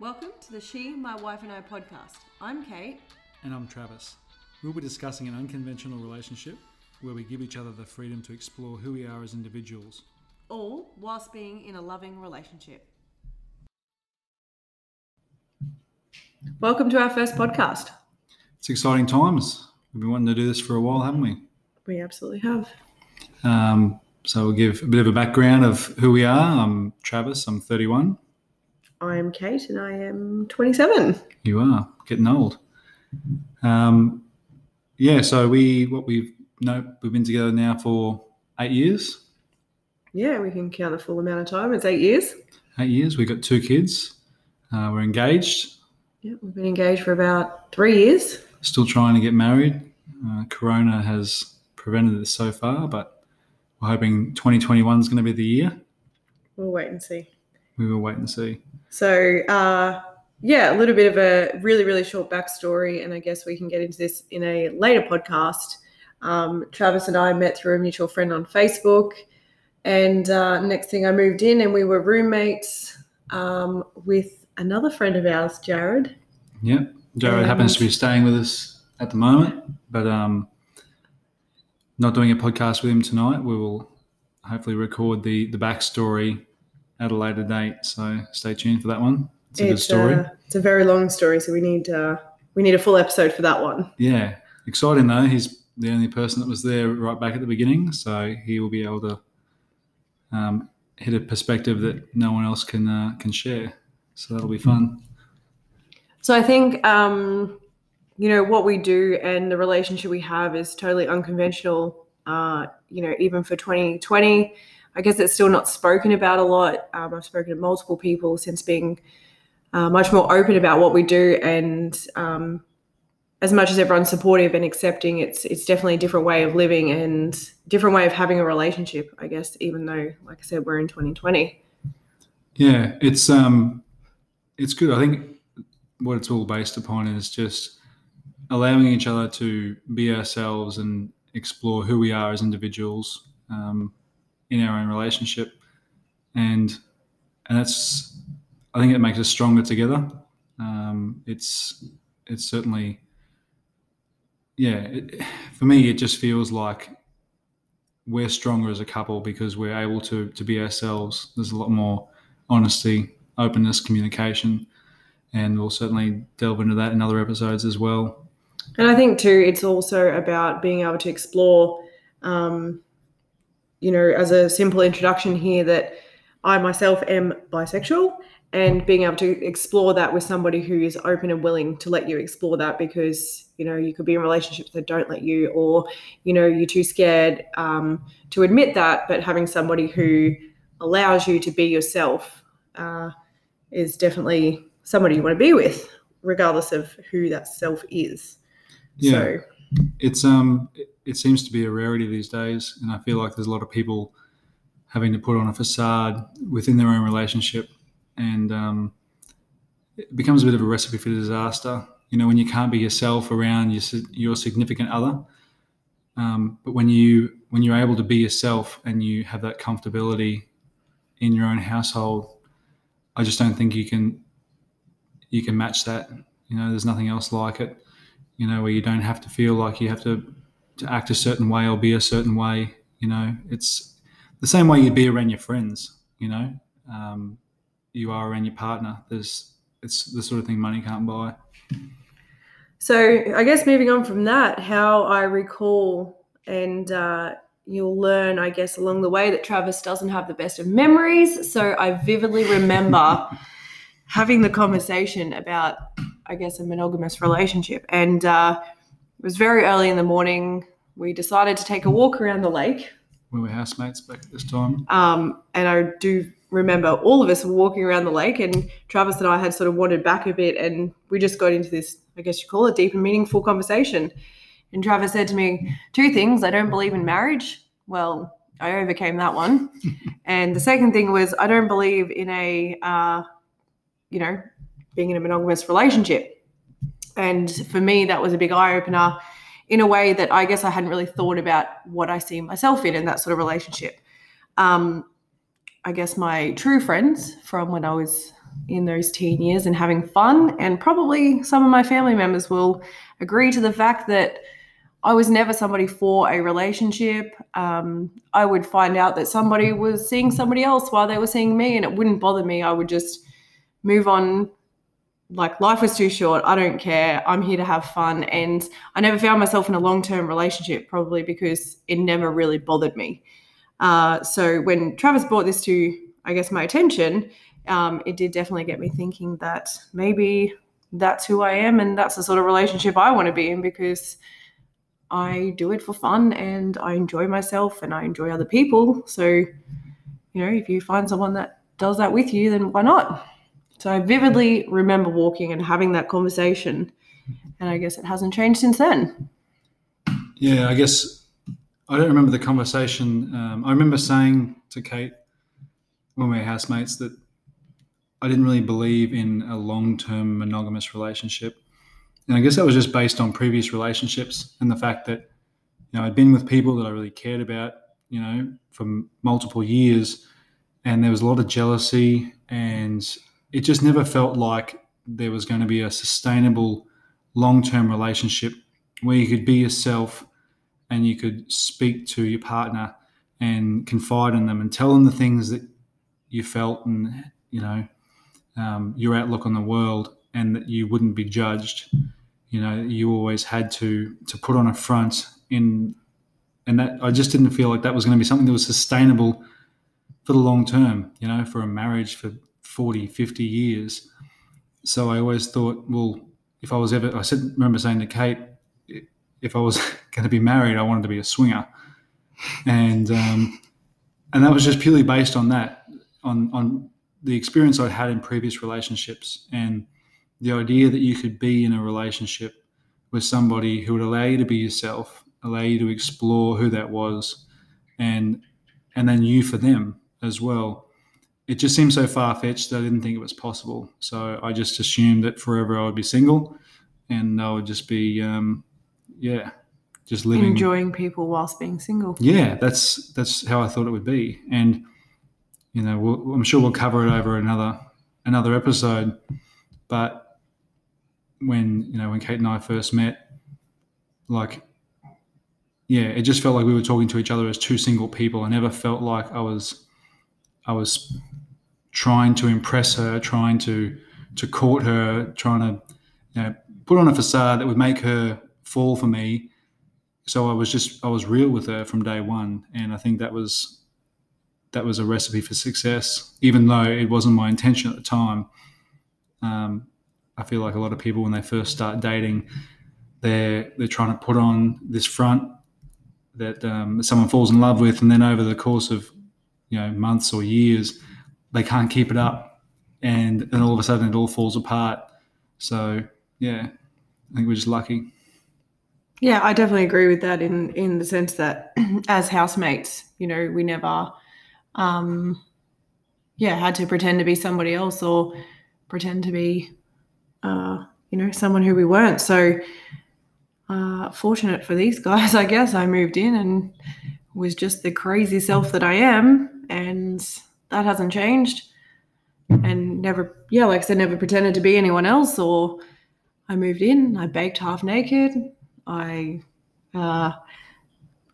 Welcome to the She, My Wife and I podcast. I'm Kate. And I'm Travis. We'll be discussing an unconventional relationship where we give each other the freedom to explore who we are as individuals. All whilst being in a loving relationship. Welcome to our first podcast. It's exciting times. We've been wanting to do this for a while, haven't we? We absolutely have. Um, so we'll give a bit of a background of who we are. I'm Travis, I'm 31. I'm Kate and I am 27. You are getting old. Um, yeah, so we what we've no we've been together now for eight years. Yeah, we can count the full amount of time. It's eight years. Eight years. We've got two kids. Uh, we're engaged. Yeah, we've been engaged for about three years. Still trying to get married. Uh, corona has prevented this so far, but we're hoping 2021 is going to be the year. We'll wait and see. We will wait and see. So, uh, yeah, a little bit of a really, really short backstory, and I guess we can get into this in a later podcast. Um, Travis and I met through a mutual friend on Facebook, and uh, next thing I moved in, and we were roommates um, with another friend of ours, Jared. Yep, Jared And- happens to be staying with us at the moment, but um, not doing a podcast with him tonight. We will hopefully record the the backstory at a later date. So stay tuned for that one. It's a good story. uh, it's a very long story, so we need uh, we need a full episode for that one. Yeah, exciting though. He's the only person that was there right back at the beginning, so he will be able to um, hit a perspective that no one else can uh, can share. So that'll be fun. So I think um, you know what we do and the relationship we have is totally unconventional. Uh, you know, even for 2020, I guess it's still not spoken about a lot. Um, I've spoken to multiple people since being uh, much more open about what we do, and um, as much as everyone's supportive and accepting, it's it's definitely a different way of living and different way of having a relationship. I guess, even though, like I said, we're in 2020. Yeah, it's um, it's good. I think what it's all based upon is just allowing each other to be ourselves and explore who we are as individuals um, in our own relationship, and and that's I think it makes us stronger together. Um, it's it's certainly yeah. It, for me, it just feels like we're stronger as a couple because we're able to to be ourselves. There's a lot more honesty, openness, communication, and we'll certainly delve into that in other episodes as well. And I think too, it's also about being able to explore, um, you know, as a simple introduction here, that I myself am bisexual and being able to explore that with somebody who is open and willing to let you explore that because, you know, you could be in relationships that don't let you, or, you know, you're too scared um, to admit that, but having somebody who allows you to be yourself uh, is definitely somebody you want to be with, regardless of who that self is. Yeah. So, It's um, it, seems to be a rarity these days, and I feel like there's a lot of people having to put on a facade within their own relationship, and um, it becomes a bit of a recipe for disaster. You know, when you can't be yourself around your your significant other, um, but when you when you're able to be yourself and you have that comfortability in your own household, I just don't think you can you can match that. You know, there's nothing else like it. You know, where you don't have to feel like you have to to act a certain way or be a certain way. You know, it's the same way you'd be around your friends. You know, um, you are around your partner. There's it's the sort of thing money can't buy. so I guess moving on from that, how I recall, and uh, you'll learn, I guess, along the way that Travis doesn't have the best of memories. So I vividly remember having the conversation about, I guess, a monogamous relationship. And uh, it was very early in the morning. We decided to take a walk around the lake. We were housemates back at this time. Um, and I do remember all of us were walking around the lake, and Travis and I had sort of wandered back a bit, and we just got into this, I guess you call it, deep and meaningful conversation. And Travis said to me, Two things I don't believe in marriage. Well, I overcame that one. and the second thing was, I don't believe in a, uh, you know, being in a monogamous relationship. And for me, that was a big eye opener in a way that I guess I hadn't really thought about what I see myself in in that sort of relationship. Um, I guess my true friends from when I was in those teen years and having fun. And probably some of my family members will agree to the fact that I was never somebody for a relationship. Um, I would find out that somebody was seeing somebody else while they were seeing me, and it wouldn't bother me. I would just move on. Like life was too short. I don't care. I'm here to have fun. And I never found myself in a long term relationship, probably because it never really bothered me. Uh, so when Travis brought this to, I guess, my attention, um, it did definitely get me thinking that maybe that's who I am and that's the sort of relationship I want to be in because I do it for fun and I enjoy myself and I enjoy other people. So, you know, if you find someone that does that with you, then why not? So I vividly remember walking and having that conversation. And I guess it hasn't changed since then. Yeah, I guess I don't remember the conversation. Um, I remember saying to Kate when we were housemates that I didn't really believe in a long term monogamous relationship. And I guess that was just based on previous relationships and the fact that, you know, I'd been with people that I really cared about, you know, for multiple years. And there was a lot of jealousy and it just never felt like there was going to be a sustainable long term relationship where you could be yourself and you could speak to your partner and confide in them and tell them the things that you felt and, you know, um, your outlook on the world and that you wouldn't be judged. You know, you always had to to put on a front in, and that I just didn't feel like that was going to be something that was sustainable for the long term. You know, for a marriage for 40, 50 years. So I always thought, well, if I was ever, I said, remember saying to Kate, if I was going to be married, I wanted to be a swinger, and um, and that was just purely based on that, on on the experience I'd had in previous relationships and the idea that you could be in a relationship with somebody who would allow you to be yourself, allow you to explore who that was, and and then you for them as well. It just seemed so far fetched that I didn't think it was possible. So I just assumed that forever I would be single, and I would just be, um, yeah, just living, enjoying people whilst being single. Yeah, that's that's how I thought it would be, and you know, we'll, I'm sure we'll cover it over another another episode. But when you know when Kate and I first met, like, yeah, it just felt like we were talking to each other as two single people. I never felt like I was I was trying to impress her, trying to to court her, trying to you know, put on a facade that would make her fall for me. So I was just I was real with her from day one, and I think that was that was a recipe for success, even though it wasn't my intention at the time. Um, I feel like a lot of people, when they first start dating, they're they're trying to put on this front that um, someone falls in love with, and then over the course of you know months or years, they can't keep it up, and then all of a sudden it all falls apart. So yeah, I think we're just lucky. Yeah, I definitely agree with that in in the sense that as housemates, you know, we never um, yeah, had to pretend to be somebody else or pretend to be, uh, you know, someone who we weren't. So, uh, fortunate for these guys, I guess. I moved in and was just the crazy self that I am, and that hasn't changed. And never, yeah, like I said, never pretended to be anyone else. Or I moved in, I baked half naked, I uh,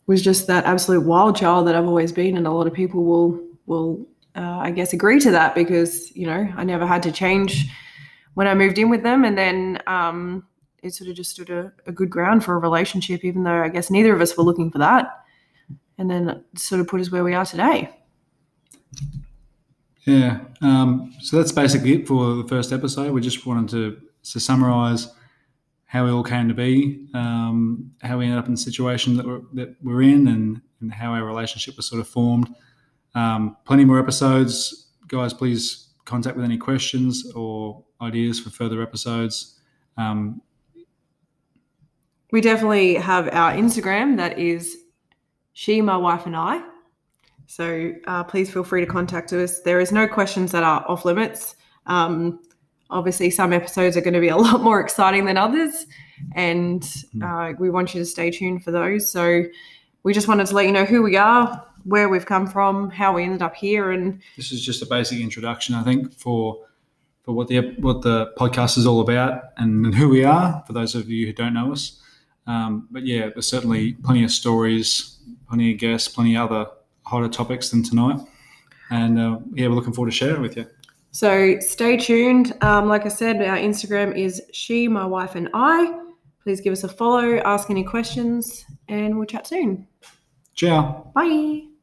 was just that absolute wild child that I've always been, and a lot of people will will uh, I guess agree to that because you know I never had to change when I moved in with them, and then um, it sort of just stood a, a, good ground for a relationship, even though I guess neither of us were looking for that, and then sort of put us where we are today. Yeah, um, so that's basically it for the first episode. We just wanted to to summarize how we all came to be, um, how we ended up in the situation that we're, that we're in, and, and how our relationship was sort of formed. Um, plenty more episodes. Guys, please contact with any questions or ideas for further episodes. Um, we definitely have our Instagram that is she, my wife, and I. So uh, please feel free to contact us. There is no questions that are off limits. Um, obviously some episodes are going to be a lot more exciting than others and hmm. uh, we want you to stay tuned for those so we just wanted to let you know who we are where we've come from how we ended up here and this is just a basic introduction i think for for what the what the podcast is all about and who we are. For those of you who don't know us, um, but yeah, there's certainly plenty of stories, plenty of guests, plenty of other hotter topics than tonight. And uh, yeah, we're looking forward to sharing with you. So stay tuned. Um, like I said, our Instagram is she, my wife, and I. Please give us a follow, ask any questions, and we'll chat soon. Ciao. Bye.